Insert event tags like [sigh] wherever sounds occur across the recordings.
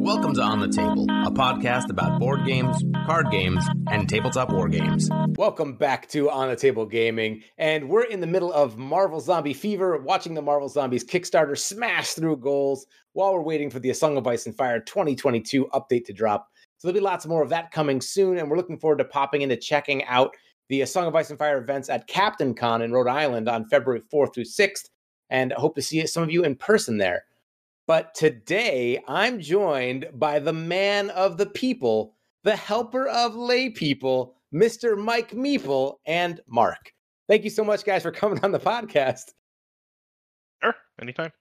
Welcome to On the Table, a podcast about board games, card games, and tabletop war games. Welcome back to On the Table Gaming, and we're in the middle of Marvel Zombie Fever, watching the Marvel Zombies Kickstarter smash through goals while we're waiting for the A Song of Ice and Fire 2022 update to drop. So there'll be lots more of that coming soon, and we're looking forward to popping into checking out the A Song of Ice and Fire events at Captain Con in Rhode Island on February 4th through 6th, and hope to see some of you in person there. But today I'm joined by the man of the people, the helper of lay people, Mr. Mike Meeple and Mark. Thank you so much, guys, for coming on the podcast. Sure, anytime.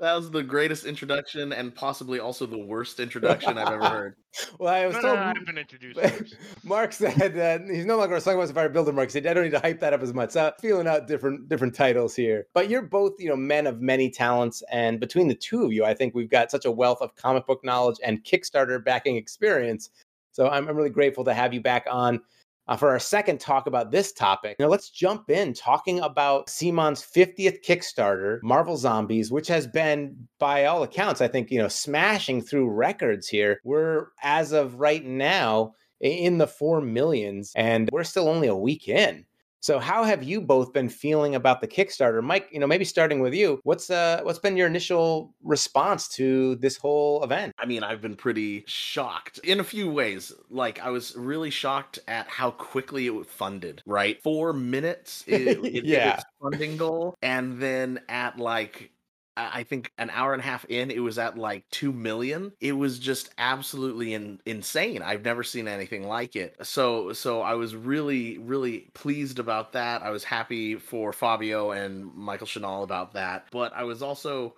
That was the greatest introduction and possibly also the worst introduction I've ever heard. [laughs] well, I was No, told no, I've been introduced. [laughs] Mark said that he's no longer a Song of Fire builder. Mark said I don't need to hype that up as much. So feeling out different different titles here, but you're both you know men of many talents, and between the two of you, I think we've got such a wealth of comic book knowledge and Kickstarter backing experience. So I'm, I'm really grateful to have you back on. Uh, for our second talk about this topic, now let's jump in talking about CMON's 50th Kickstarter, Marvel Zombies, which has been, by all accounts, I think, you know, smashing through records here. We're, as of right now, in the four millions, and we're still only a week in. So, how have you both been feeling about the Kickstarter, Mike? You know, maybe starting with you. What's uh, what's been your initial response to this whole event? I mean, I've been pretty shocked in a few ways. Like, I was really shocked at how quickly it was funded, right? Four minutes, [laughs] it, it Yeah. its funding goal. And then at like, I think an hour and a half in, it was at like 2 million. It was just absolutely in, insane. I've never seen anything like it. So, so I was really, really pleased about that. I was happy for Fabio and Michael Shinall about that. But I was also,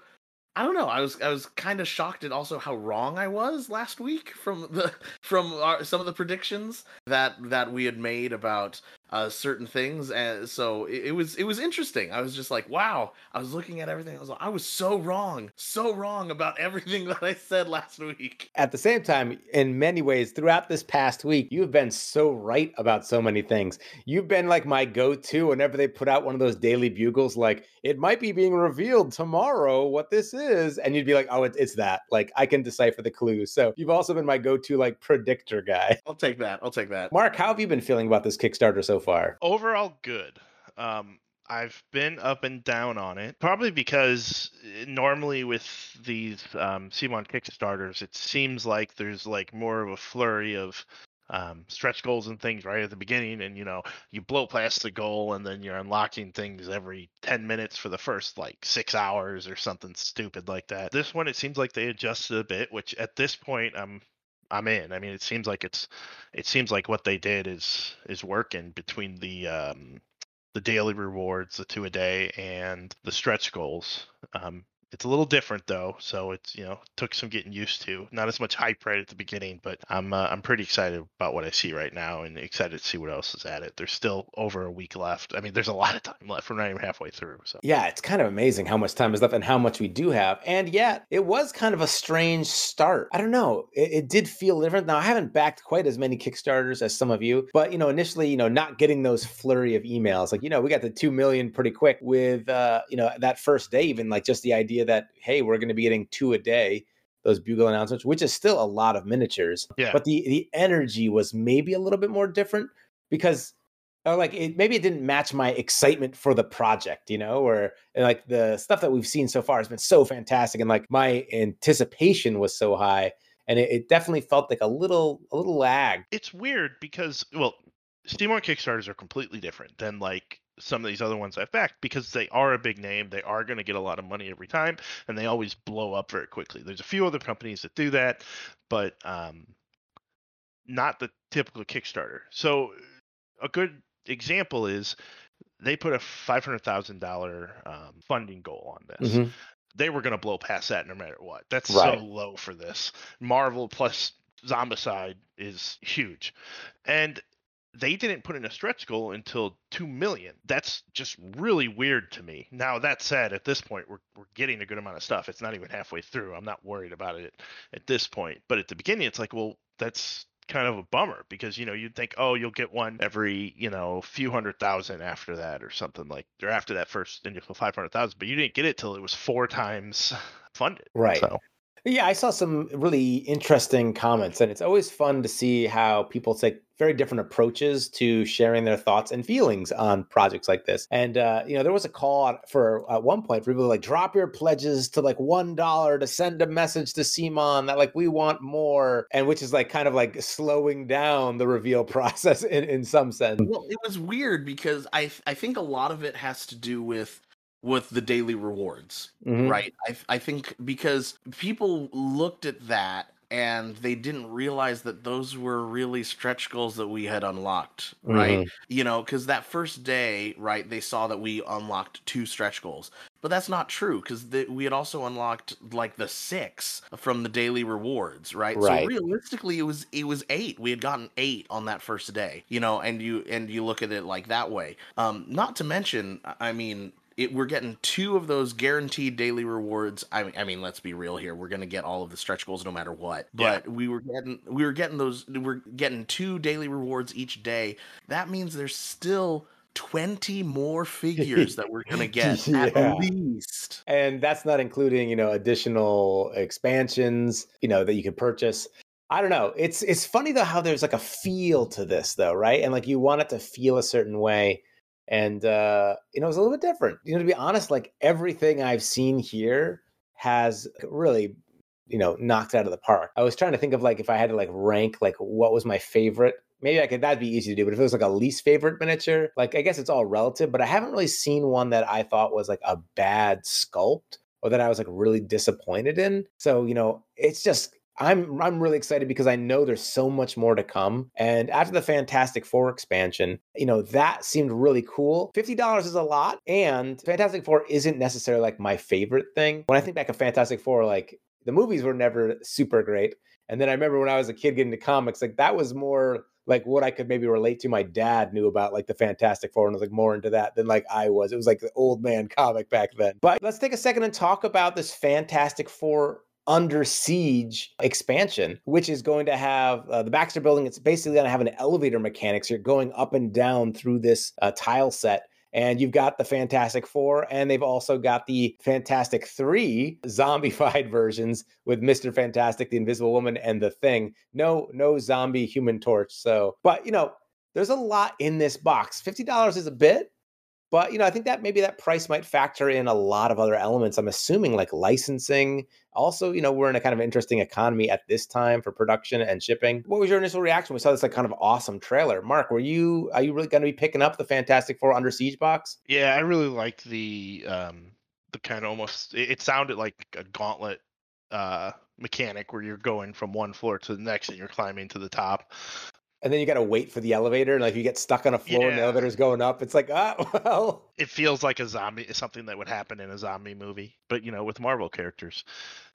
I don't know. I was I was kind of shocked at also how wrong I was last week from the [laughs] from our, some of the predictions that that we had made about uh, certain things, and so it, it was it was interesting. I was just like, wow. I was looking at everything. I was like, I was so wrong, so wrong about [laughs] everything that I said last week. At the same time, in many ways, throughout this past week, you've been so right about so many things. You've been like my go to whenever they put out one of those daily bugles, like, it might be being revealed tomorrow what this is. And you'd be like, oh, it, it's that. Like, I can decipher the clues. So you've also been my go to, like, predictor guy. I'll take that. I'll take that. Mark, how have you been feeling about this Kickstarter so far? Overall, good. Um, I've been up and down on it, probably because uh, normally with these um, Kickstarters, it seems like there's like more of a flurry of um, stretch goals and things right at the beginning, and you know you blow past the goal, and then you're unlocking things every ten minutes for the first like six hours or something stupid like that. This one, it seems like they adjusted a bit, which at this point, I'm I'm in. I mean, it seems like it's it seems like what they did is is working between the um, the daily rewards, the two a day, and the stretch goals. Um, it's a little different though, so it's you know took some getting used to. Not as much hype right at the beginning, but I'm uh, I'm pretty excited about what I see right now, and excited to see what else is at it. There's still over a week left. I mean, there's a [laughs] lot of time left. We're not even halfway through. So Yeah, it's kind of amazing how much time is left and how much we do have. And yet, it was kind of a strange start. I don't know. It, it did feel different. Now, I haven't backed quite as many Kickstarters as some of you, but you know, initially, you know, not getting those flurry of emails, like you know, we got the two million pretty quick with uh, you know, that first day, even like just the idea that hey, we're going to be getting two a day. Those bugle announcements, which is still a lot of miniatures, Yeah. but the the energy was maybe a little bit more different because or like it, maybe it didn't match my excitement for the project, you know, or like the stuff that we've seen so far has been so fantastic, and like my anticipation was so high, and it, it definitely felt like a little a little lag. it's weird because well, Steamwork Kickstarters are completely different than like some of these other ones I've backed because they are a big name. They are going to get a lot of money every time, and they always blow up very quickly. There's a few other companies that do that, but um, not the typical Kickstarter. So a good example is they put a five hundred thousand dollar um, funding goal on this. Mhm. They were going to blow past that no matter what. That's Right. so low for this. Marvel plus Zombicide is huge, and they didn't put in a stretch goal until 2 million. That's just really weird to me. Now, that said, at this point, we're, we're getting a good amount of stuff. It's not even halfway through. I'm not worried about it at this point. But at the beginning, it's like, well, that's kind of a bummer because you know you'd think oh you'll get one every you know few hundred thousand after that or something like or after that first initial five hundred thousand, but you didn't get it till it was four times [laughs] funded. Right. So Yeah, I saw some really interesting comments, and it's always fun to see how people take very different approaches to sharing their thoughts and feelings on projects like this. And uh, you know, there was a call for at one point for people like drop your pledges to like one dollar to send a message to CMON that like we want more, and which is like kind of like slowing down the reveal [laughs] process in in some sense. Well, it was weird because I I think a lot of it has to do with with the daily rewards, Mhm. right? I I think because people looked at that and they didn't realize that those were really stretch goals that we had unlocked, right? Mhm. You know, because that first day, right, they saw that we unlocked two stretch goals, but that's not true because we had also unlocked like the six from the daily rewards, right? Right. So realistically, it was it was eight. We had gotten eight on that first day, you know, and you and you look at it like that way. Um, not to mention, I mean. It, we're getting two of those guaranteed daily rewards. I mean, I mean, let's be real here. We're gonna get all of the stretch goals no matter what. Yeah. But we were getting, we were getting those. We're getting two daily rewards each day. That means there's still twenty more figures that we're gonna [laughs] get Yeah. at least. and that's not including you know additional expansions you know that you could purchase i don't know it's it's funny though how there's like a feel to this though right and like you want it to feel a certain way and uh you know it's a little bit different. You know to be honest like everything i've seen here has really you know knocked out of the park. I was trying to think of like if i had to like rank like what was my favorite. Maybe i could that'd be easy to do but if it was like a least favorite miniature like i guess it's all relative but i haven't really seen one that i thought was like a bad sculpt or that i was like really disappointed in. So you know it's just I'm I'm really excited because I know there's so much more to come. And after the Fantastic Four expansion, you know, that seemed really cool. $50 is a lot, and Fantastic Four isn't necessarily like my favorite thing. When I think back of Fantastic Four, like the movies were never super great. And then I remember when I was a kid getting into comics, like that was more like what I could maybe relate to. My dad knew about like the Fantastic Four and was like more into that than like I was. It was like the old man comic back then. But let's take a second and talk about this Fantastic Four under siege expansion which is going to have uh, the baxter building it's basically going to have an elevator mechanics you're going up and down through this uh, tile set and you've got the Fantastic Four, and they've also got the Fantastic Three [laughs] zombified versions with Mister Fantastic, the Invisible Woman, and the Thing. No, no zombie Human Torch. So, but you know, there's a lot in this box. Fifty dollars is a bit, but you know, I think that maybe that price might factor in a lot of other elements. I'm assuming like licensing. Also, you know, we're in a kind of interesting economy at this time for production and shipping. What was your initial reaction? We saw this like kind of awesome trailer. Mark, were you are you really going to be picking up the Fantastic Four Under Siege box? Yeah, I really liked the um the kind of almost it, it sounded like a gauntlet uh mechanic where you're going from one floor to the next and you're climbing to the top. And then you got to wait for the elevator, and like you get stuck on a floor and the elevator's going up, it's like, [laughs] ah, well, It feels like a zombie something that would happen in a zombie movie, but you know, with Marvel characters.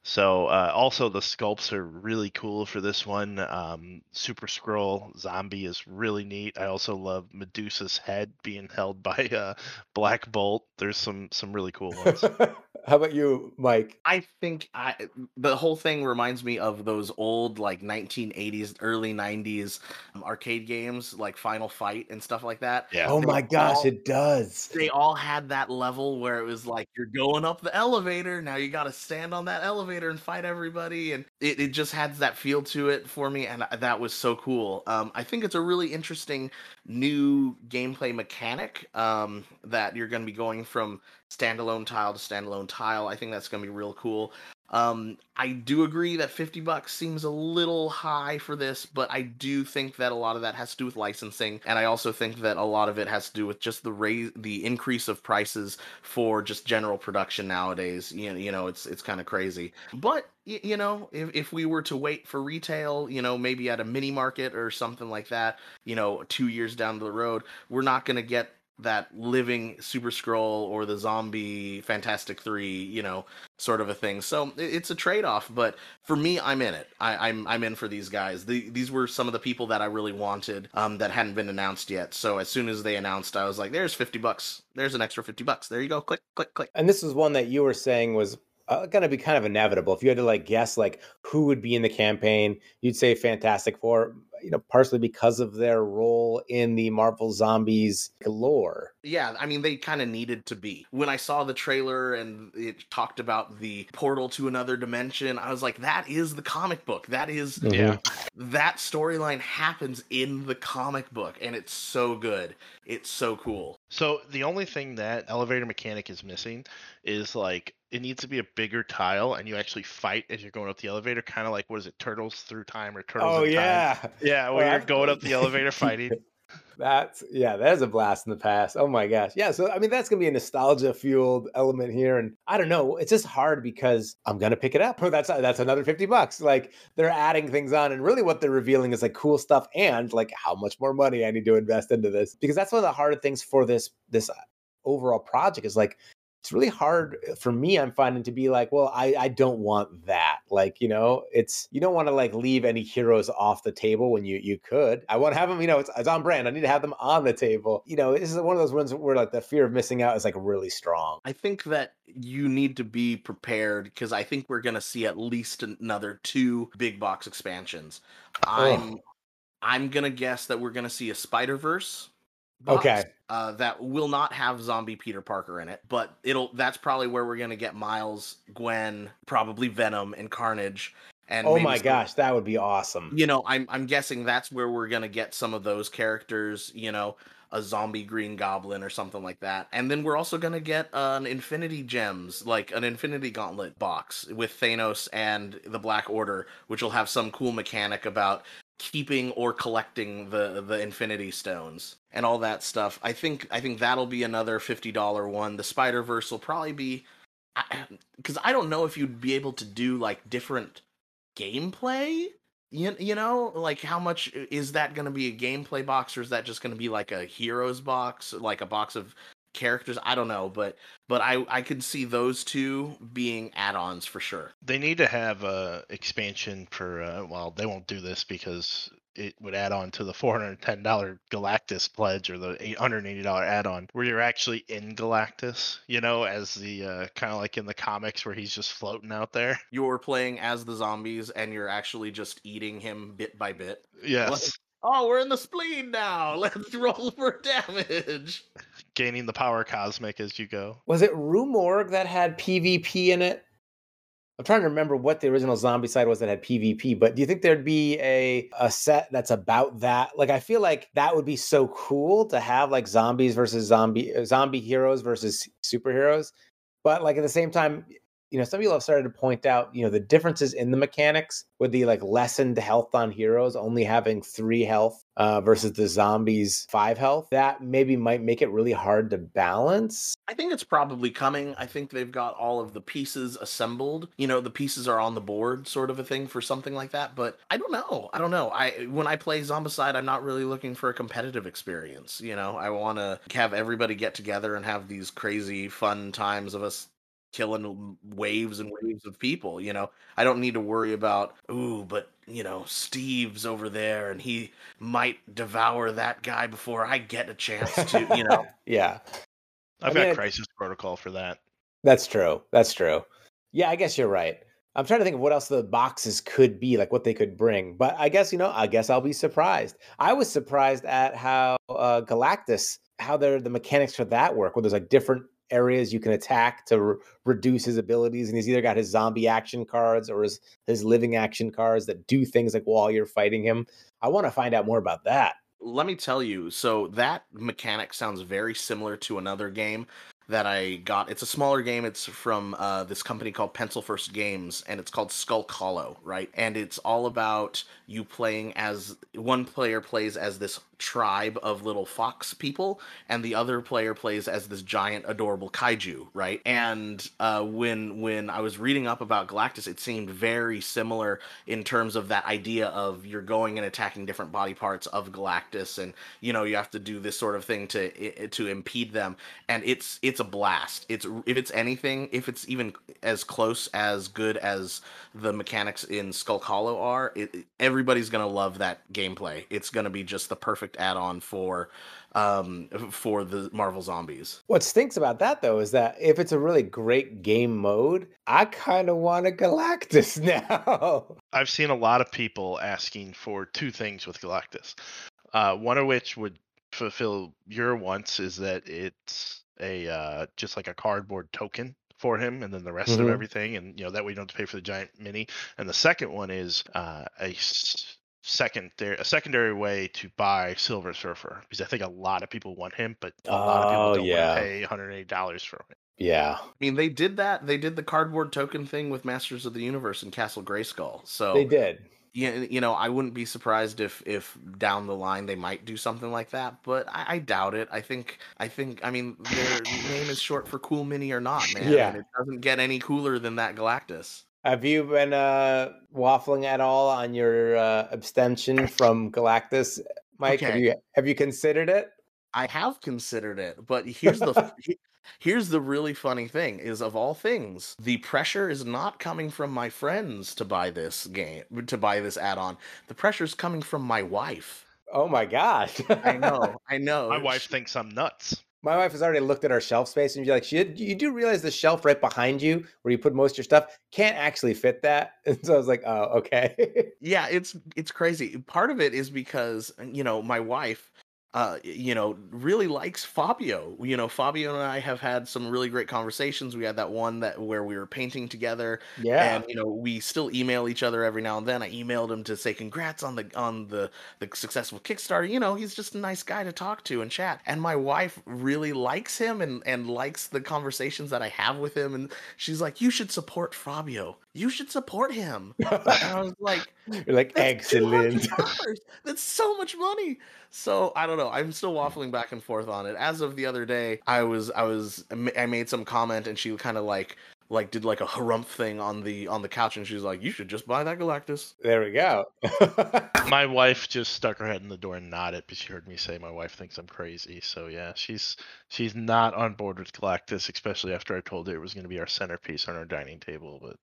So uh, also the sculpts are really cool for this one. Um, Super Skrull zombie is really neat. I also love Medusa's head being held by uh, Black Bolt. There's some some really cool ones. [laughs] How about you, Mike? I think I the whole thing reminds me of those old like 1980s, early 90s um, arcade games like Final Fight and stuff like that. Yeah. Oh They my gosh, all- it does. They all had that level where it was like you're going up the elevator, now you got to stand on that elevator and fight everybody, and it, it just had that feel to it for me, and that was so cool. Um, I think it's a really interesting new gameplay mechanic um, that you're going to be going from standalone tile to standalone tile. I think that's going to be real cool. Um, I do agree that 50 bucks seems a little high for this, but I do think that a lot of that has to do with licensing, and I also think that a lot of it has to do with just the raise, the increase of prices for just general production nowadays. You know, you know, it's it's kind of crazy. But you know, if if we were to wait for retail, you know, maybe at a mini market or something like that, you know, two years down the road, we're not going to get that living super skrull or the zombie fantastic three you know sort of a thing. So it's a trade-off but for me i'm in it. I, i'm i'm in for these guys. The, these were some of the people that i really wanted um that hadn't been announced yet. So as soon as they announced i was like there's 50 bucks. There's an extra 50 bucks. There you go. Click click click. And this was one that you were saying was uh, going to be kind of inevitable. If you had to like guess like who would be in the campaign, you'd say Fantastic Four. You know, partially because of their role in the Marvel Zombies lore. Yeah, I mean, they kind of needed to be. When I saw the trailer and it talked about the portal to another dimension, I was like, that is the comic book. That is. Yeah. that storyline happens in the comic book, and it's so good. It's so cool. So the only thing that elevator mechanic is missing is like it needs to be a bigger tile, and you actually fight as you're going up the elevator, kind of like what is it, Turtles Through Time or Turtles? Oh in Time? yeah, yeah, where Well, you're I- going up the elevator fighting. [laughs] That's yeah, that is a blast in the past. Oh my gosh. Yeah, so I mean that's gonna be a nostalgia fueled element here. And I don't know, it's just hard because I'm gonna pick it up. [laughs] That's that's another 50 bucks. Like they're adding things on, and really what they're revealing is like cool stuff and like how much more money I need to invest into this. Because that's one of the harder things for this this uh, overall project is like it's really hard uh, for me i'm finding to be like well i i don't want that like you know it's you don't want to like leave any heroes off the table when you you could i want to have them you know it's, it's on brand i need to have them on the table you know this is one of those ones where like the fear of missing out is like really strong I think that you need to be prepared because I think we're going to see at least another two big box expansions. I'm I'm going to guess that we're going to see a Spider Verse. Okay. Uh, that will not have zombie Peter Parker in it, but it'll. That's probably where we're going to get Miles, Gwen, probably Venom, and Carnage. And oh my some- gosh that would be awesome you know, I'm I'm guessing that's where we're gonna get some of those characters. You know, a zombie Green Goblin or something like that, and then we're also gonna get an Infinity Gems, like an Infinity Gauntlet box with Thanos and the Black Order, which will have some cool mechanic about keeping or collecting the the Infinity Stones and all that stuff. I think I think that'll be another fifty dollar one. The Spider Verse will probably be because I don't know if you'd be able to do like different gameplay you, you know like how much is that going to be a gameplay box or is that just going to be like a heroes box like a box of characters i don't know but but i i could see those two being add-ons for sure They need to have a expansion for. Uh, well, they won't do this because it would add on to the four hundred ten dollar Galactus pledge or the eight hundred eighty dollar add on, where you're actually in Galactus. You know, as the uh, kind of like in the comics where he's just floating out there. you're playing as the zombies and you're actually just eating him bit by bit Yes, oh we're in the spleen now [laughs] let's roll for damage gaining the power cosmic as you go. was it Rue Morgue that had pvp in it I'm trying to remember what the original Zombicide was that had PvP, but do you think there'd be a a set that's about that? Like I feel like that would be so cool to have like zombies versus zombie uh, zombie heroes versus superheroes. But like at the same time, you know, some people have started to point out, you know, the differences in the mechanics with the like lessened health on heroes only having three health uh, versus the zombies five health. That maybe might make it really hard to balance. I think it's probably coming. I think they've got all of the pieces assembled. You know, the pieces are on the board, sort of a thing for something like that. But I don't know. I don't know. I when I play Zombicide, I'm not really looking for a competitive experience. You know, I want to have everybody get together and have these crazy fun times of us killing waves and waves of people. You know, I don't need to worry about ooh, but you know, Steve's over there and he might devour that guy before I get a chance to. You know. [laughs] yeah. I've I got mean, it- Crisis Protocol for that. That's true. That's true. Yeah, I guess you're right. I'm trying to think of what else the boxes could be, like what they could bring. But I guess, you know, I guess I'll be surprised. I was surprised at how uh, Galactus, how they're, the mechanics for that work, where there's like different areas you can attack to re- reduce his abilities. And he's either got his zombie action cards or his, his living action cards that do things like while you're fighting him. I want to find out more about that. let me tell you so that mechanic sounds very similar to another game that i got it's a smaller game it's from uh, this company called pencil first games and it's called Skulk Hollow right and it's all about you playing as one player plays as this tribe of little fox people and the other player plays as this giant adorable kaiju right? And uh, when when i was reading up about galactus it seemed very similar in terms of that idea of you're going and attacking different body parts of galactus and you know you have to do this sort of thing to to impede them. And it's it's a blast. It's if it's anything if it's even as close as good as the mechanics in Skulk Hollow are it- everybody's gonna love that gameplay. It's gonna be just the perfect perfect add-on for um for the Marvel Zombies. What stinks about that though is that if it's a really great game mode, I kind of want a Galactus [laughs] now. I've seen a lot of people asking for two things with Galactus. Uh, one of which would fulfill your wants is that it's a uh, just like a cardboard token for him and then the rest of Mhm. everything and you know that way you don't have to pay for the giant mini and the second one is uh, a s- secondary a secondary way to buy silver surfer because i think a lot of people want him but a lot of Oh, people don't yeah. want to pay 180 dollars for him yeah, I mean, they did that. They did the cardboard token thing with Masters of the Universe and Castle Grayskull. So they did. you, you know, I wouldn't be surprised if if down the line they might do something like that, but I, I doubt it. I think I think I mean their name is short for Cool Mini or not, man. Yeah. and it doesn't get any cooler than that Galactus. Have you been uh, waffling at all on your uh, abstention from Galactus, Mike? Have you have you considered it? I have considered it, but here's the here's the really funny thing is of all things, the pressure is not coming from my friends to buy this game to buy this add-on. The pressure is coming from my wife. Oh my gosh! I know, [laughs] I know. my wife She- thinks i'm nuts My wife has already looked at our shelf space and she's like, you do realize the shelf right behind you where you put most of your stuff can't actually fit that. [laughs] And so I was like, oh, okay. yeah it's it's crazy part of it is because you know my wife uh you know really likes fabio. You know fabio and i have had some really great conversations. We had that one that where we were painting together yeah. and you know we still email each other every now and then. I emailed him to say congrats on the on the the successful kickstarter. You know he's just a nice guy to talk to and chat. And my wife really likes him and and likes the conversations that i have with him. And she's like you should support fabio you should support him and i was [laughs] like You're like, that's excellent. [laughs] That's so much money. So I don't know. I'm still waffling back and forth on it. As of the other day, I was I was I made some comment and she kind of like like did like a harumph thing on the on the couch and she was like, "You should just buy that Galactus." there we go. [laughs] my wife just stuck her head in the door and nodded because she heard me say my wife thinks I'm crazy. So yeah, she's she's not on board with Galactus, especially after I told her it was going to be our centerpiece on our dining table. But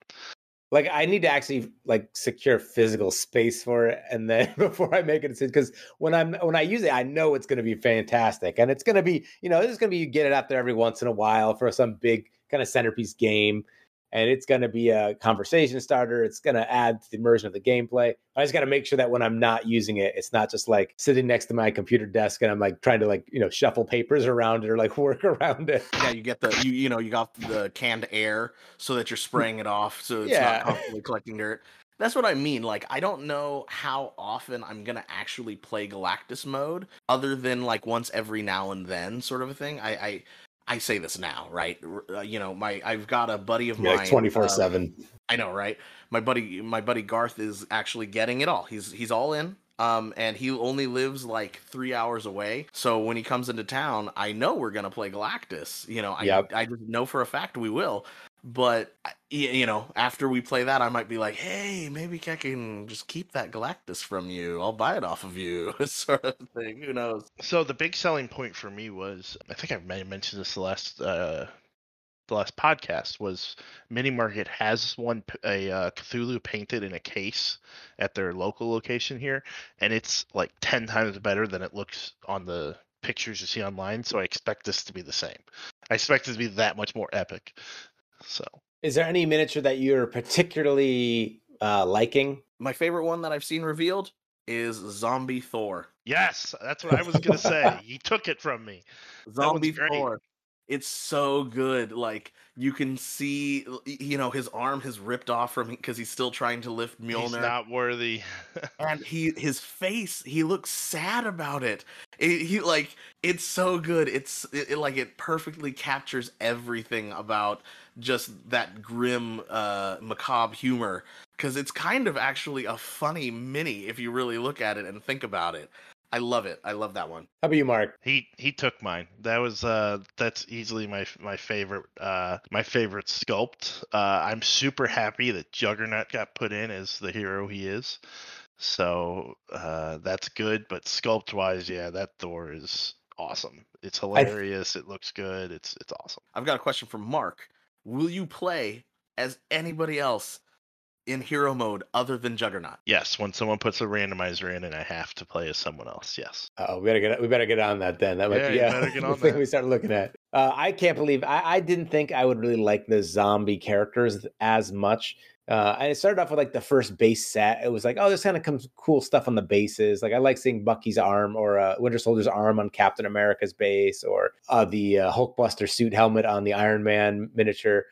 like I need to actually like secure physical space for it, and then [laughs] before I make a because when I'm when I use it, I know it's going to be fantastic, and it's going to be you know is going to be you get it out there every once in a while for some big kind of centerpiece game, and it's going to be a conversation starter. It's going to add to the immersion of the gameplay. I just got to make sure that when I'm not using it, it's not just like sitting next to my computer desk and I'm like trying to like you know shuffle papers around it or like [laughs] work around it. Yeah, you get the you you know you got the canned air so that you're mm. spraying it off so it's Yeah. not constantly collecting dirt. That's what I mean. Like I don't know how often I'm gonna actually play Galactus mode, other than like once every now and then, sort of a thing. I I, I say this now, right? Uh, you know, my I've got a buddy of mine, twenty four seven. I know, right? My buddy, my buddy Garth is actually getting it all. He's he's all in. Um, and he only lives like three hours away. So when he comes into town, I know we're gonna play Galactus. You know, I Yep. I just know for a fact we will. But you know, after we play that, I might be like, hey, maybe I can just keep that Galactus from you. I'll buy it off of you, [laughs] sort of thing. Who knows? so the big selling point for me was I think I may have mentioned this the last uh, the last podcast was Mini Market has one a uh, Cthulhu painted in a case at their local location here, and it's like ten times better than it looks on the pictures you see online. So I expect this to be the same. I expect it to be that much more epic. So Is there any miniature that you're particularly uh, liking? My favorite one that I've seen revealed is Zombie Thor. yes, that's what I was gonna say. [laughs] he took it from me. Zombie. Thor. It's so good. Like you can see, you know, his arm has ripped off from because he's still trying to lift He's Mjolnir, not worthy. [laughs] and he his face, he looks sad about it. It- he like it's so good. It's it, it, like it perfectly captures everything about just that grim, uh, macabre humor. Because it's kind of actually a funny mini if you really look at it and think about it. I love it. I love that one. How about you, Mark? He he took mine. That was uh that's easily my my favorite uh my favorite sculpt. Uh I'm super happy that Juggernaut got put in as the hero he is. So uh that's good, but sculpt wise, yeah, that Thor is awesome. It's hilarious, it looks good, it's it's awesome. I've got a question for Mark. Will you play as anybody else in hero mode other than Juggernaut? Yes, when someone puts a randomizer in and I have to play as someone else. Yes. Oh, we better get we better get on that then. That might Yeah, be you yeah, better get the [laughs] on thing we start looking at. Uh, I can't believe I, I didn't think I would really like the zombie characters as much. Uh, and it started off with like the first base set. It was like, oh, there's kind of comes cool stuff on the bases. Like I like seeing Bucky's arm or uh, Winter Soldier's arm on Captain America's base, or uh, the uh, Hulkbuster suit helmet on the Iron Man miniature.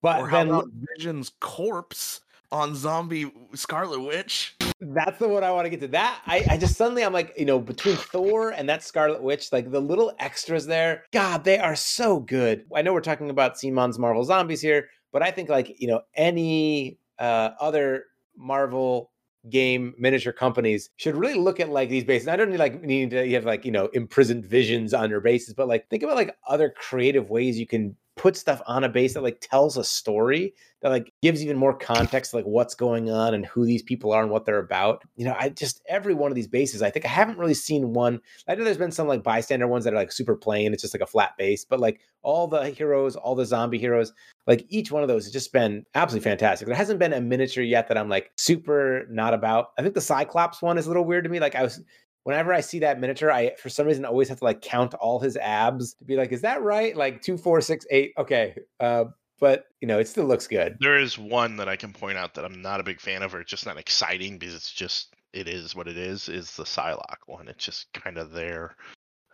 But Or how then about Vision's corpse on zombie Scarlet Witch? That's the one I want to get to. That I, I just suddenly I'm like, you know, between Thor and that Scarlet Witch, like the little extras there, God, they are so good. I know we're talking about CMON's Marvel Zombies here, but I think like, you know, any uh other Marvel game miniature companies should really look at like these bases. I don't need like need to you have like, you know, imprisoned visions on your bases, but like think about like other creative ways you can put stuff on a base that like tells a story that like gives even more context like what's going on and who these people are and what they're about. You know, I just every one of these bases, I think I haven't really seen one. I know there's been some like bystander ones that are like super plain, it's just like a flat base, but like all the heroes, all the zombie heroes, like each one of those has just been absolutely fantastic. There hasn't been a miniature yet that I'm like super not about. I think the Cyclops one is a little weird to me. Like I was whenever I see that miniature, I for some reason always have to like count all his abs to be like, is that right? Like two, four, six, eight. Okay. Uh, but you know, it still looks good. There is one that I can point out that I'm not a big fan of, or it's just not exciting because it's just it is what it is. Is the Psylocke one? It's just kind of there,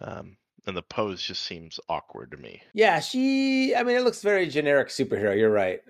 um, and the pose just seems awkward to me. Yeah, she. I mean, it looks very generic superhero. You're right.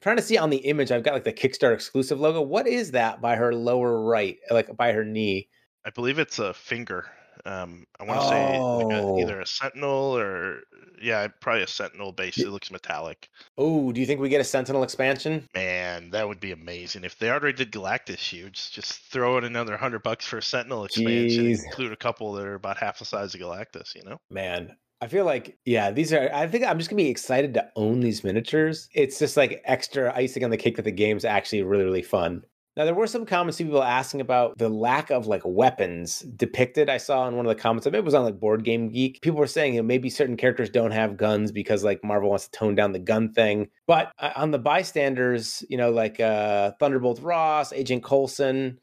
trying to see on the image, I've got like the Kickstarter exclusive logo. What is that by her lower right, like by her knee? I believe it's a finger. Um, I want to say like a, Oh. either a sentinel or yeah, probably a sentinel base. It looks metallic. Oh, do you think we get a Sentinel expansion? Man, that would be amazing if they already did Galactus huge. Just throw in another hundred bucks for a Sentinel expansion, and Jeez. include a couple that are about half the size of Galactus. You know, Man, I feel like yeah, these are. I think I'm just gonna be excited to own these miniatures. It's just like extra icing on the cake that the game's actually really really fun. Now there were some comments people asking about the lack of like weapons depicted. I saw in one of the comments, it was on like Board Game Geek. People were saying you know, maybe certain characters don't have guns because like Marvel wants to tone down the gun thing. But uh, on the bystanders, you know, like uh, Thunderbolt Ross, Agent Coulson,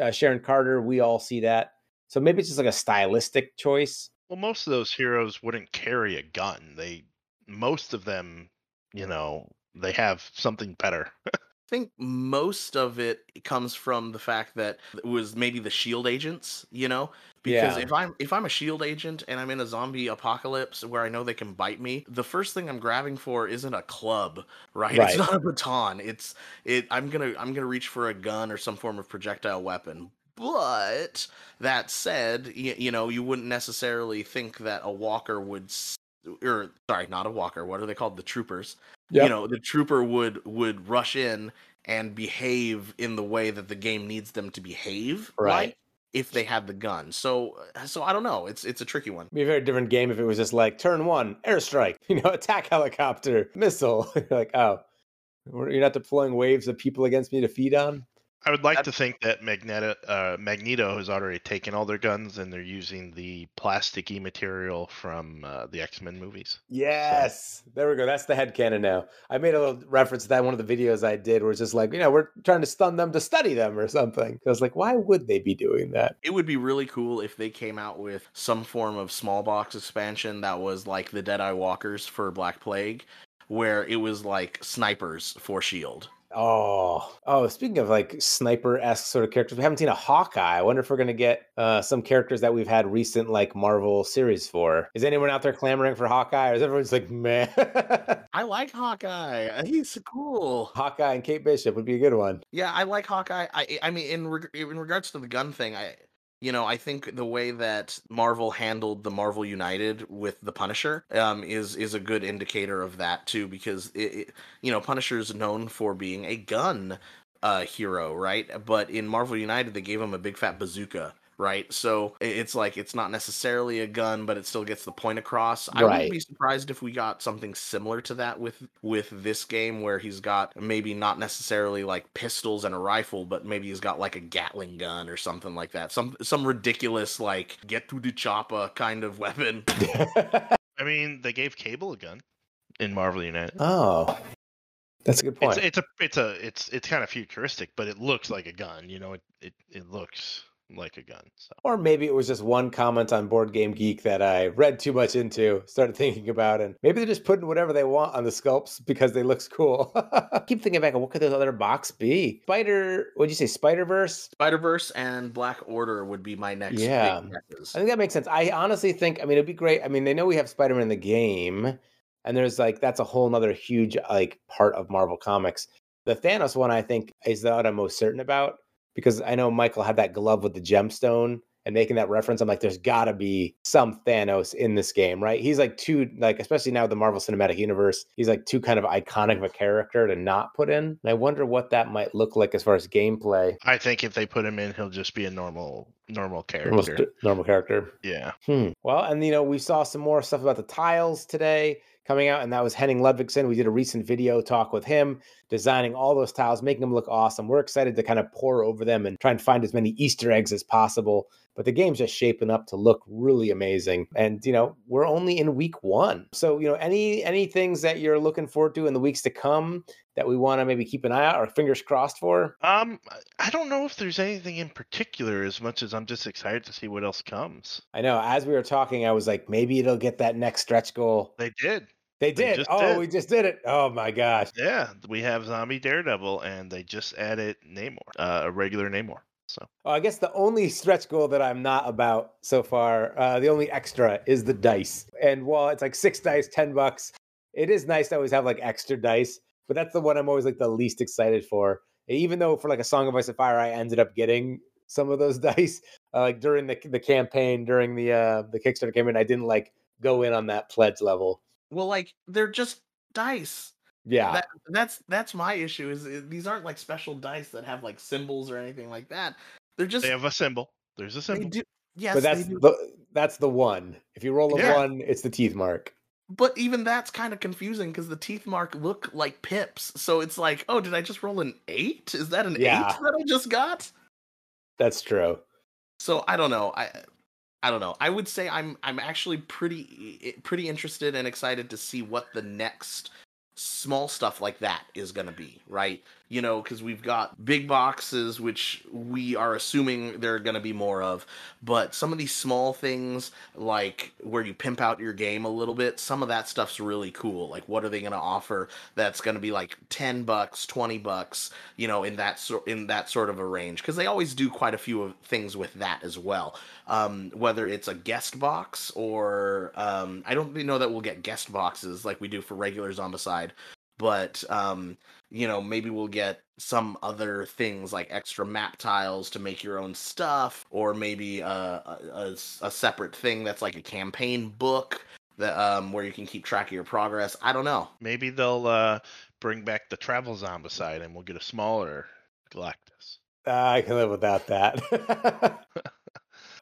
uh, Sharon Carter, we all see that. So maybe it's just like a stylistic choice. well, most of those heroes wouldn't carry a gun. They, most of them, you know, they have something better. [laughs] I think most of it comes from the fact that it was maybe the shield agents, you know? Because Yeah. if I'm if I'm a shield agent and I'm in a zombie apocalypse where I know they can bite me, the first thing I'm grabbing for isn't a club, right? Right. It's not a baton. It's it I'm going to I'm going to reach for a gun or some form of projectile weapon. But that said, you, you know, you wouldn't necessarily think that a walker would or sorry, not a walker. What are they called? The troopers you know the trooper would would rush in and behave in the way that the game needs them to behave Right. like, if they had the gun so uh, so i don't know it's it's a tricky one be a very different game if it was just like turn one, airstrike, [laughs] you know, attack helicopter, missile. [laughs] You're like, oh, you're not deploying waves of people against me to feed on. I would like That- to think that Magneto, uh, Magneto has already taken all their guns and they're using the plasticky material from uh, the X Men movies. Yes, there we go. That's the head cannon now. I made a little reference to that in one of the videos I did, where it's just like, you know, we're trying to stun them to study them or something. I was like, why would they be doing that? it would be really cool if they came out with some form of small box expansion that was like the deadeye walkers for black plague where it was like snipers for shield Oh, oh! Speaking of like sniper esque sort of characters, we haven't seen a Hawkeye. I wonder if we're gonna get uh, some characters that we've had recent like Marvel series for. Is anyone out there clamoring for Hawkeye, or is everyone's like, man, [laughs] i like hawkeye he's cool Hawkeye and Kate Bishop would be a good one. Yeah, I like Hawkeye. I I mean, in reg- in regards to the gun thing, I you know I think the way that Marvel handled the Marvel United with the Punisher um, is is a good indicator of that too, because it, it you know Punisher is known for being a gun uh, hero, right? But in Marvel United, they gave him a big fat bazooka. Right, so it's like it's not necessarily a gun, but it still gets the point across. I Right. wouldn't be surprised if we got something similar to that with with this game, where he's got maybe not necessarily like pistols and a rifle, but maybe he's got like a Gatling gun or something like that. Some some ridiculous like get to the chopper kind of [laughs] weapon. [laughs] I mean, they gave Cable a gun in Marvel United. oh, That's a good point. It's it's a it's a it's it's kind of futuristic, but it looks like a gun. You know, it it, it looks like a gun. So. Or maybe it was just one comment on Board Game Geek that I read too much into, started thinking about, and maybe they're just putting whatever they want on the sculpts because they looks cool. [laughs] Keep thinking back, what could those other box be? Spider, what'd you say, Spider Verse? Spider Verse and Black Order would be my next. Yeah. big. I think that makes sense. I honestly think, I mean, it'd be great. I mean, they know we have Spider Man in the game, and there's like, that's a whole nother huge, like, part of Marvel Comics. The Thanos one, I think, is the one I'm most certain about because I know Michael had that glove with the gemstone and making that reference. I'm like, there's got to be some Thanos in this game, right? He's like too, like, especially now with the Marvel Cinematic Universe, he's like too kind of iconic of a character to not put in. And I wonder what that might look like as far as gameplay. I think if they put him in, he'll just be a normal normal character. Almost normal character. Yeah. Hmm. Well, and you know, we saw some more stuff about the tiles today coming out, and that was Henning Ludvigsen. We did a recent video talk with him, designing all those tiles, making them look awesome. We're excited to kind of pour over them and try and find as many Easter eggs as possible. But the game's just shaping up to look really amazing. And you know, we're only in week one. So, you know, any any things that you're looking forward to in the weeks to come that we want to maybe keep an eye out or fingers crossed for? Um, I don't know if there's anything in particular as much as I'm just excited to see what else comes. I know as we were talking, I was like, maybe it'll get that next stretch goal. They did. They They did. just oh, did. we just did it. Oh my gosh. Yeah, we have Zombie Daredevil, and they just added Namor, uh, a regular Namor. So Oh, I guess the only stretch goal that I'm not about so far, uh, the only extra is the dice. And while it's like six dice, 10 bucks, it is nice to always have like extra dice, but that's the one I'm always like the least excited for. Even though for like a Song of Ice and Fire, I ended up getting some of those [laughs] dice, uh, like during the, the campaign, during the, uh, the Kickstarter campaign, I didn't like go in on that pledge level. Well, like they're just dice. Yeah. That, that's that's my issue. Is uh, these aren't like special dice that have like symbols or anything like that. They're just they have a symbol. There's a they symbol. do. Yes, but they that's do. the, that's the one. If you roll a Yeah. one, it's the teeth mark. But even that's kind of confusing because the teeth mark look like pips. So it's like, oh, did I just roll an eight? Is that an Yeah. eight that I just got? That's true. So I don't know. I I don't know. I would say I'm I'm actually pretty eh, pretty interested and excited to see what the next small stuff like that is going to be, right? You know, cuz we've got big boxes which we are assuming there are going to be more of, but some of these small things like where you pimp out your game a little bit, some of that stuff's really cool. Like what are they going to offer that's going to be like 10 bucks, 20 bucks, you know, in that sort in that sort of a range cuz they always do quite a few of things with that as well um, whether it's a guest box or um, I don't know that we'll get guest boxes like we do for regular Zombicide, but um, you know maybe we'll get some other things like extra map tiles to make your own stuff, or maybe a separate thing that's like a campaign book that um, where you can keep track of your progress. I don't know. Maybe they'll uh, bring back the travel zombicide, and we'll get a smaller Galactus. I can live without that. [laughs] [laughs]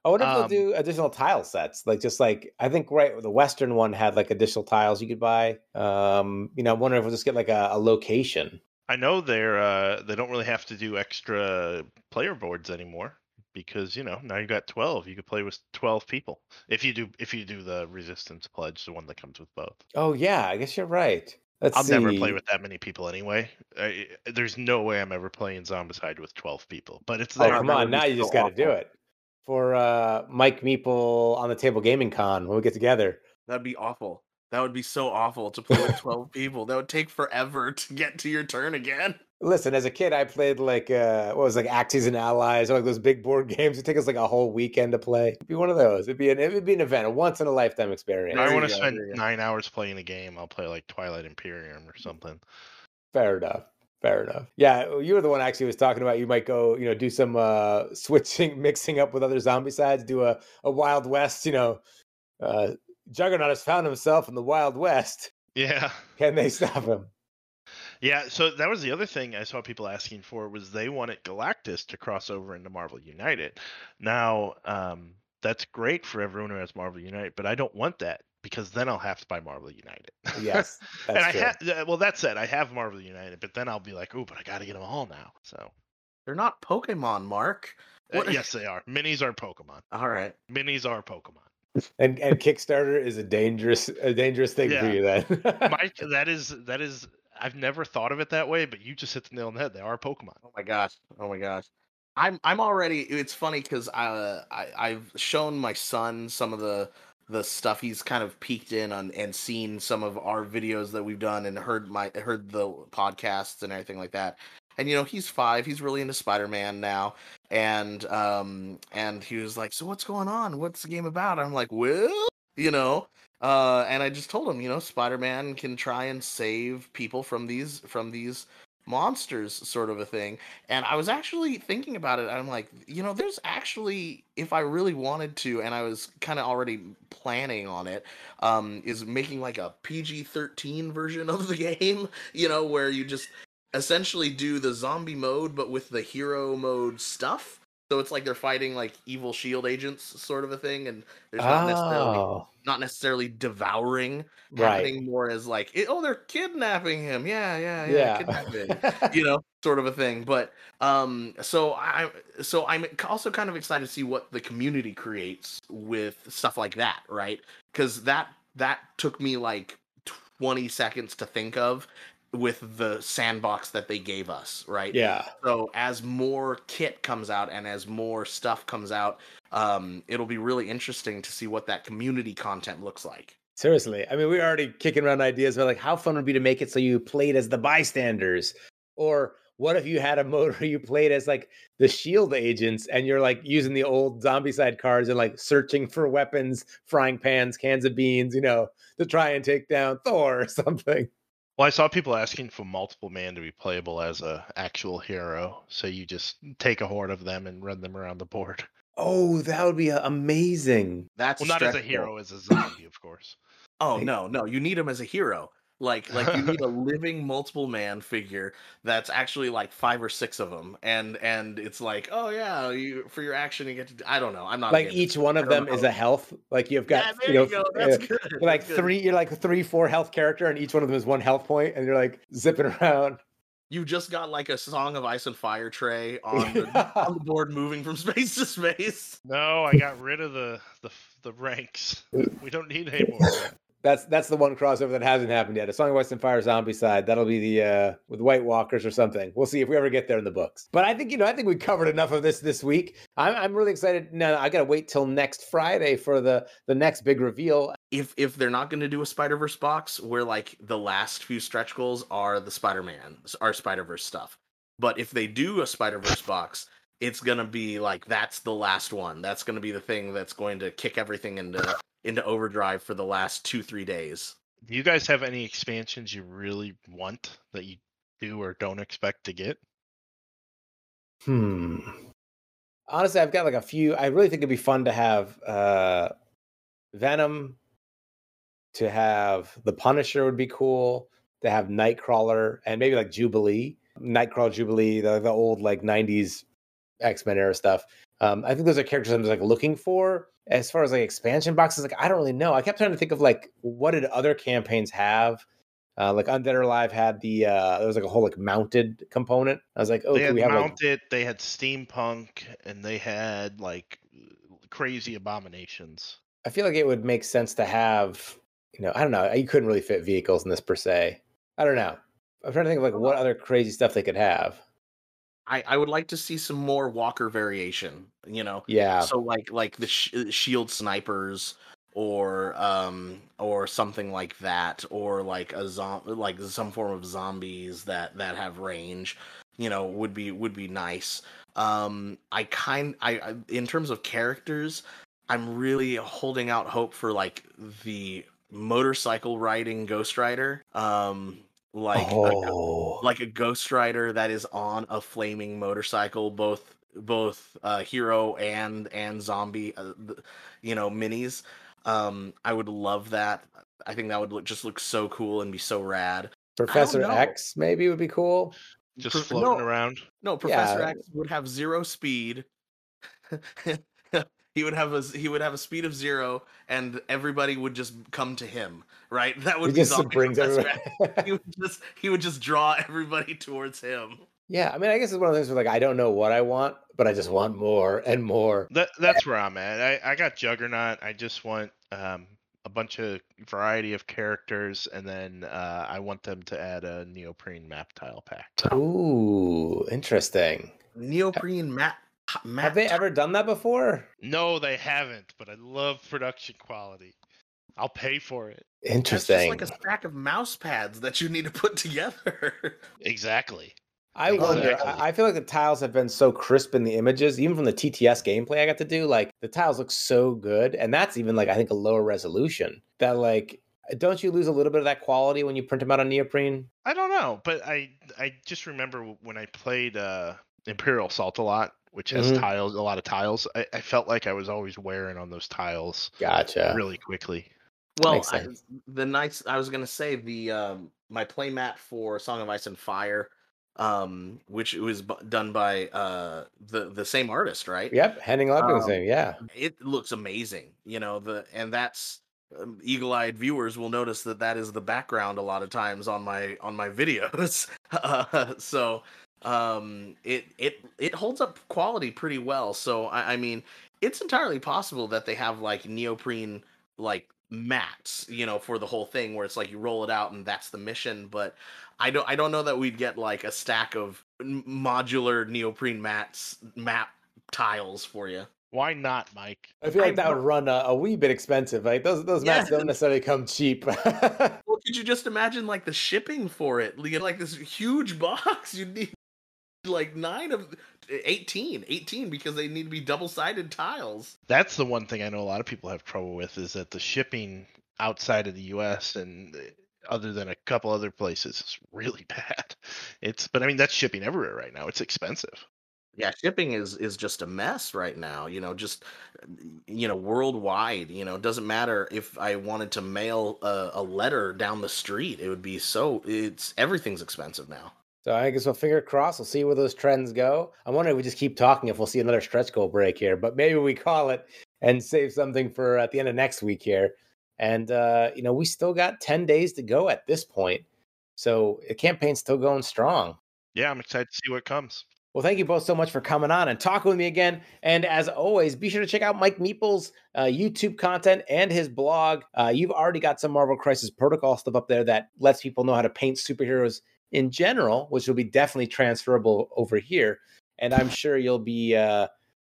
I wonder if Um, they'll do additional tile sets. Like just like I think right the Western one had like additional tiles you could buy. Um, you know, I'm wondering if we'll just get like a, a location. I know they're uh, they don't really have to do extra player boards anymore because you know now you got twelve. You could play with twelve people if you do if you do the Resistance Pledge, the one that comes with both. Oh yeah, I guess you're right. Let's I'll never play with that many people anyway. I, there's no way I'm ever playing Zombicide with 12 people, but it's Oh come on, now you just got to do it for uh, Mike Meeple on the Table Gaming Con when we get together. That'd be awful. That would be so awful to play with 12 people. That would take forever to get to your turn again. Listen, as a kid, I played like uh, what was it, like Axis and Allies, or like those big board [laughs] games. It'd take us like a whole weekend to play. It'd be one of those. It'd be an it'd be an event, a once in a lifetime experience. I want to spend there you go. nine hours playing a game, I'll play like Twilight Imperium or something. Fair enough. Fair enough. Yeah, you were the one actually was talking about you might go, you know, do some uh [laughs] switching, mixing up with other Zombicides, do a, a Wild West, you know. Uh Juggernaut has found himself in the Wild West. Yeah. [laughs] Can they stop him? Yeah, so that was the other thing I saw people asking for was they wanted Galactus to cross over into Marvel United. Now, um, that's great for everyone who has Marvel United, but I don't want that because then I'll have to buy Marvel United. Yes, [laughs] and I have well, that said, I have Marvel United, but then I'll be like, oh, but I got to get them all now. So They're not Pokemon, Mark. uh, yes, they are. Minis are Pokemon. [laughs] All right. Minis are Pokemon. [laughs] And and Kickstarter is a dangerous a dangerous thing for you then. Mike, that is that is I've never thought of it that way, but you just hit the nail on the head. They are Pokemon. Oh my gosh. Oh my gosh. I'm I'm already. It's funny because uh, I I've shown my son some of the the stuff he's kind of peeked in on and seen some of our videos that we've done and heard my heard the podcasts and everything like that. And you know he's five. He's really into Spider Man now. And um and he was like, so what's going on? What's the game about? I'm like, well, you know. Uh, and I just told him, you know, Spider Man can try and save people from these from these monsters sort of a thing. And i was actually thinking about it i'm like you know there's actually if i really wanted to and i was kind of already planning on it um is making like a pg-13 version of the [laughs] game you know where you just essentially do the zombie mode but with the hero mode stuff so it's like they're fighting like evil shield agents sort of a thing and there's not necessarily Oh, not necessarily devouring right. happening more as like it- oh they're kidnapping him yeah yeah yeah, kidnapping Yeah. [laughs] you know sort of a thing but um so i so i'm also kind of excited to see what the community creates with stuff like that right because that that took me like 20 seconds to think of with the sandbox that they gave us right yeah. so as more kit comes out and as more stuff comes out um it'll be really interesting to see what that community content looks like Seriously. I mean, we're already kicking around ideas about like how fun would be to make it so you played as the bystanders. Or what if you had a [laughs] mode where you played as like the shield agents and you're like using the old Zombicide cards and like searching for weapons, frying pans, cans of beans, you know, to try and take down Thor or [laughs] something. Well, I saw people asking for multiple man to be playable as a actual hero, so you just take a horde of them and run them around the board. Oh, that would be uh, amazing. that's Well, not as a hero, as a zombie, of course. [laughs] Oh no, no, you need him as a hero. Like, like you need a living multiple man figure that's actually like five or six of them, and and it's like, oh yeah, you for your action you get to. I don't know. I'm not Like each it. one of don't them is a health. Like you've Yeah, got, there you you, know, go. uh, good. like that's good. three, you're like three, four health character, and each one of them is one health point, and you're like zipping around. You just got like a Song of Ice and Fire tray [laughs] on the, on the board, moving from [laughs] space to space. No, I got rid of the the, the ranks. [laughs] We don't need any more. That's that's the one crossover that hasn't happened yet. A Song of Ice and Fire Zombicide. That'll be the uh with White Walkers or something. We'll see if we ever get there in the books. But I think you know I think we covered enough of this this week. I'm I'm really excited. No, I gotta wait till next Friday for the the next big reveal. If if they're not going to do a Spider Verse box, where like the last few stretch goals are the Spider Man, our Spider Verse stuff. But if they do a Spider Verse box, it's gonna be like that's the last one. That's gonna be the thing that's going to kick everything into into overdrive for the last two three days. Do you guys have any expansions you really want that you do or don't expect to get? Hmm. Honestly, I've got like a few. I really think it'd be fun to have uh Venom, to have the Punisher would be cool, to have Nightcrawler, and maybe like Jubilee, Nightcrawler, Jubilee, the, the old like '90s X Men era stuff. Um, I think those are characters I'm like looking for. As far as like expansion boxes, like I don't really know. I kept trying to think of like what did other campaigns have. Uh, like Undead or Alive had the uh, there was like a whole like mounted component. I was like, oh, they had we have like mounted, they had steampunk, and they had like crazy abominations. I feel like it would make sense to have, you know, I don't know. You couldn't really fit vehicles in this per se. I don't know. I'm trying to think of like what other crazy stuff they could have. I I would like to see some more Walker variation. You know, Yeah. so like like the sh- shield snipers or um or something like that or like a zom- like some form of zombies that that have range you know would be would be nice um i kind I, I in terms of characters i'm really holding out hope for like the motorcycle riding ghost rider um like a, oh, like a ghost rider that is on a flaming motorcycle both both uh hero and and zombie uh, you know minis um i would love that i think that would look, just look so cool and be so rad Professor. X maybe would be cool. Just Pro- floating no. around. no professor Yeah. x would have zero speed [laughs] he would have a he would have a speed of zero and everybody would just come to him right [laughs] that would He be just brings Professor everyone. [laughs] He would just he would just draw [laughs] everybody towards him yeah, I mean, I guess it's one of those where like I don't know what I want, but I just want more and more. That that's where I'm at. I, I got Juggernaut. I just want um a bunch of variety of characters, and then uh, I want them to add a neoprene map tile pack. So Ooh, interesting. Neoprene mat. Mat Have they ever done that before? no, they haven't, but I love production quality. I'll pay for it. That's Interesting. just like a stack of mouse pads that you need to put [laughs] together. Exactly. I wonder. Exactly. I I feel like the tiles have been so crisp in the images, even from the TTS gameplay I got to do. Like the tiles look so good, and that's even like I think a lower resolution. That like, don't you lose a little bit of that quality when you print them out on neoprene? I don't know, but I I just remember when I played uh, Imperial Assault a lot, which has Mhm. tiles, a lot of tiles. I, I felt like I was always wearing on those tiles Gotcha. really quickly. Well, I, the nights I was gonna say the um, my playmat for Song of Ice and Fire, um, which was bu- done by uh, the the same artist, right? Yep, Henning Ludwig Um, thing. Yeah, It looks amazing, you know. The and that's um, eagle-eyed viewers will notice that that is the background a lot of times on my on my videos. [laughs] uh, so um, it it it holds up quality pretty well. So I, I mean, it's entirely possible that they have like neoprene like mats, you know, for the whole thing where it's like you roll it out and that's the mission. But I don't I don't know that we'd get like a stack of modular neoprene mats map tiles for you. Why not, Mike? I feel like I that would run a, a wee bit expensive. Like those those mats Yeah. don't necessarily come cheap. [laughs] Well, could you just imagine like the shipping for it? You get like this huge [laughs] box. You need like nine of 18, 18 because they need to be double-sided tiles. That's the one thing I know a lot of people have trouble with is that the shipping outside of the U.S. and uh, other than a couple other places is really [laughs] bad. It's but I mean that's shipping everywhere right now. It's expensive. Yeah, shipping is is just a mess right now. You know, just you know, worldwide. You know, it doesn't matter if I wanted to mail a, a letter down the street. It would be so. It's everything's expensive now. So I guess we'll finger crossed. We'll see where those trends go. I'm wondering if we just keep talking if we'll see another stretch goal break here, but maybe we call it and save something for at the end of next week here. And uh, you know, we still got 10 days to go at this point. So the campaign's still going strong. Yeah, I'm excited to see what comes. Well, thank you both so much for coming on and talking with me again. And as always, be sure to check out Mike Meeple's uh, YouTube content and his blog. Uh, you've already got some Marvel Crisis Protocol stuff up there that lets people know how to paint superheroes in general, which will be definitely transferable over here. And I'm sure you'll be uh,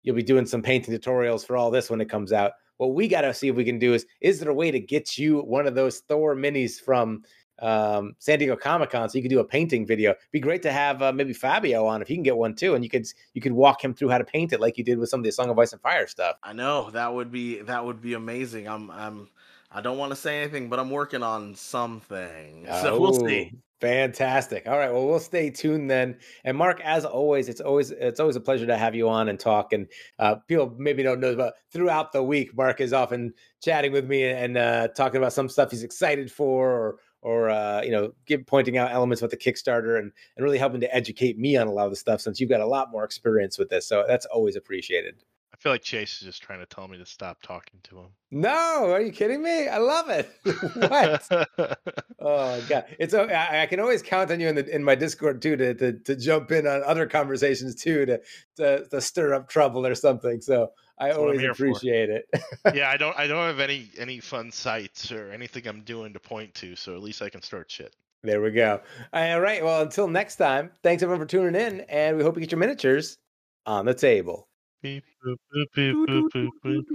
you'll be doing some painting tutorials for all this when it comes out. What we got to see if we can do is is there a way to get you one of those Thor minis from um, San Diego Comic Con, so you could do a painting video. Be great to have uh, maybe Fabio on if he can get one too, and you could you could walk him through how to paint it like you did with some of the Song of Ice and Fire stuff. I know that would be that would be amazing. I'm I'm I don't want to say anything, but I'm working on something. So we'll see. Fantastic. All right. Well, we'll stay tuned then. And Mark, as always, it's always it's always a pleasure to have you on and talk. And uh, people maybe don't know, but throughout the week, Mark is often chatting with me and uh, talking about some stuff he's excited for, or or uh, you know, give pointing out elements with the Kickstarter and and really helping to educate me on a lot of the stuff since you've got a lot more experience with this. So that's always appreciated. I feel like Chase is just trying to tell me to stop talking to him. No, are you kidding me? I love it. [laughs] what? [laughs] Oh god, it's I can always count on you in the in my Discord too to, to to jump in on other conversations too to to, to stir up trouble or something. So I That's always here for. appreciate it. [laughs] yeah, I don't I don't have any any fun sites or anything I'm doing to point to, so at least I can start shit. there we go. All right. Well, until next time, thanks everyone for tuning in, and we hope you get your miniatures on the table. Beep, boop, boop, boop, boop, boop, boop.